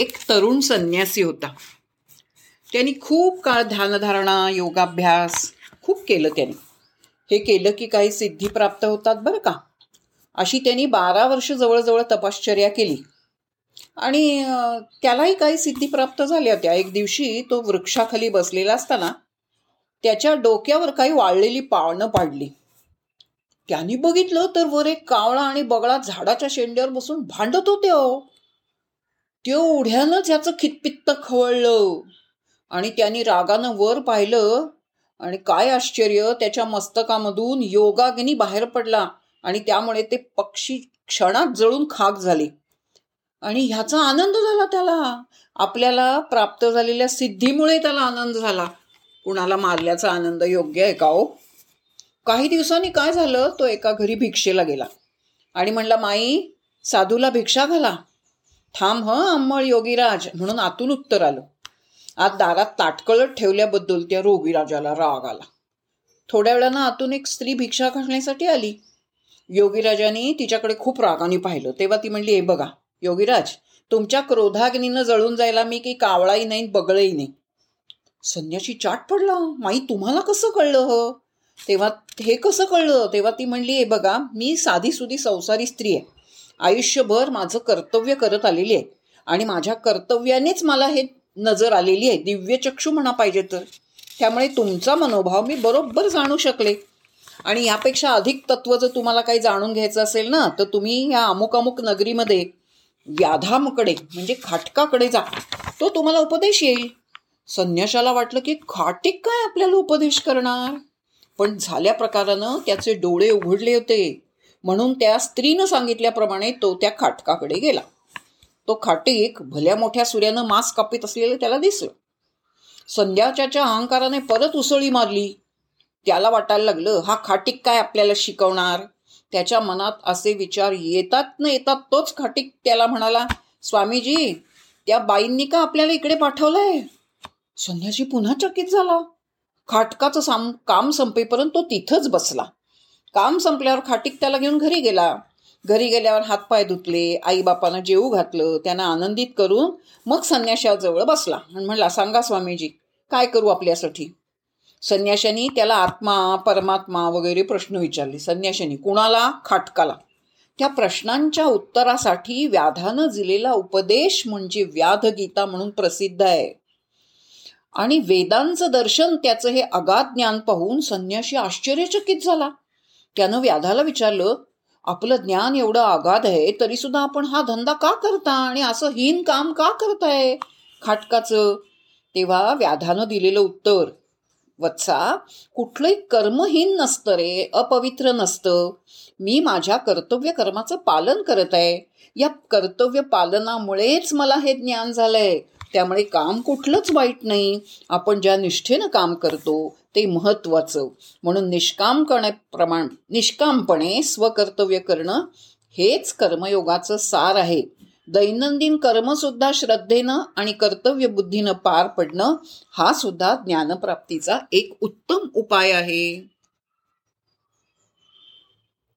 एक तरुण संन्यासी होता. त्यांनी खूप काळ ध्यानधारणा योगाभ्यास खूप केलं त्यांनी. हे केलं की काही सिद्धी प्राप्त होतात बरं का? अशी त्यांनी बारा वर्ष जवळजवळ तपश्चर्या केली. आणि त्यालाही काही सिद्धी प्राप्त झाल्या. त्या एक दिवशी तो वृक्षाखाली बसलेला असताना त्याच्या डोक्यावर काही वाळलेली पाळणं पाडली. त्यांनी बघितलं तर वर एक कावळा आणि बगळा झाडाच्या शेंड्यावर बसून भांडत होते हो तेवढ्यानं त्याचं खितपित्त खवळलं. आणि त्यांनी रागानं वर पाहिलं आणि काय आश्चर्य त्याच्या मस्तकामधून योगाग्नी बाहेर पडला आणि त्यामुळे ते पक्षी क्षणात जळून खाक झाले. आणि ह्याचा आनंद झाला त्याला. आपल्याला प्राप्त झालेल्या सिद्धीमुळे त्याला आनंद झाला. कुणाला मारल्याचा आनंद योग्य आहे का हो? काही दिवसांनी काय झालं? तो एका घरी भिक्षेला गेला. आणि म्हणला माई साधूला भिक्षा घाला. थांब ह अंमळ योगीराज. म्हणून आतून उत्तर आलं. आज दारात ताटकळत ठेवल्याबद्दल त्या रोगीराजाला राग आला. थोड्या वेळानं आतून एक स्त्री भिक्षा घालण्यासाठी आली. योगीराजाने तिच्याकडे खूप रागाने पाहिलं. तेव्हा ती म्हणली हे बघा योगीराज तुमच्या क्रोधाग्नीनं जळून जायला मी काही कावळाही नाही बगळही नाही. संन्याशी चाट पडला? माई तुम्हाला कसं कळलं हो? तेव्हा हे कसं कळलं? तेव्हा ती म्हणली हे बघा मी साधी सुधी संसारी स्त्री आहे. आयुष्यभर माझं कर्तव्य करत आलेली आहे. आणि माझ्या कर्तव्यानेच मला हे नजर आलेली आहे. दिव्य चक्षू म्हणा पाहिजे तर. त्यामुळे तुमचा मनोभाव मी बरोबर जाणू शकले. आणि यापेक्षा अधिक तत्व जर तुम्हाला काही जाणून घ्यायचं असेल ना तर तुम्ही या अमुक अमुक नगरीमध्ये व्याधामकडे म्हणजे खाटकाकडे जा. तो तुम्हाला उपदेश येईल. संन्याशाला वाटलं की खाटिक काय आपल्याला उपदेश करणार? पण झाल्या प्रकारानं त्याचे डोळे उघडले होते. म्हणून त्या स्त्रीनं सांगितल्याप्रमाणे तो त्या खाटकाकडे गेला. तो खाटीक भल्या मोठ्या सूर्यानं मांस कापीत असलेलं त्याला दिसलं. संध्याच्या अहंकाराने परत उसळी मारली. त्याला वाटायला लागलं हा खाटीक काय आपल्याला शिकवणार? त्याच्या मनात असे विचार येतात न येतात तोच खाटीक त्याला म्हणाला स्वामीजी त्या बाईंनी का आपल्याला इकडे पाठवलंय? संध्याशी पुन्हा चकित झाला. खाटकाचं साम काम संपेपर्यंत तो तिथंच बसला. काम संपल्यावर खाटीक त्याला घेऊन घरी गेला. घरी गेल्यावर हातपाय धुतले आईबापानं जेवू घातलं त्यांना आनंदित करून मग संन्याशाजवळ बसला आणि म्हणला सांगा स्वामीजी काय करू आपल्यासाठी? संन्याशानी त्याला आत्मा परमात्मा वगैरे प्रश्न विचारले. संन्याशानी कुणाला? खाटकाला. त्या प्रश्नांच्या उत्तरासाठी व्याधानं दिलेला उपदेश म्हणजे व्याधगीता म्हणून प्रसिद्ध आहे. आणि वेदांचं दर्शन त्याचं हे अगाध ज्ञान पाहून संन्याशी आश्चर्यचकित झाला. त्यानं व्याधाला विचारलं आपलं ज्ञान एवढं आगाध आहे तरी सुद्धा आपण हा धंदा का करता आणि असं हीन काम का करताय? खाटकाचं. तेव्हा व्याधानं दिलेलं उत्तर वत्सा कुठलंही कर्महीन नसतं रे अपवित्र नसतं. मी माझ्या कर्तव्य कर्माचं पालन करत आहे. या कर्तव्य पालनामुळेच मला हे ज्ञान झालंय. त्यामुळे काम कुठलंच वाईट नाही. आपण ज्या निष्ठेनं काम करतो ते महत्वाचं म्हणून निष्काम करण्याप्रमाण निष्कामपणे स्वकर्तव्य करणं हेच कर्मयोगाचं सार आहे. दैनंदिन कर्मसुद्धा श्रद्धेनं आणि कर्तव्यबुद्धीनं पार पडणं हा सुद्धा ज्ञानप्राप्तीचा एक उत्तम उपाय आहे.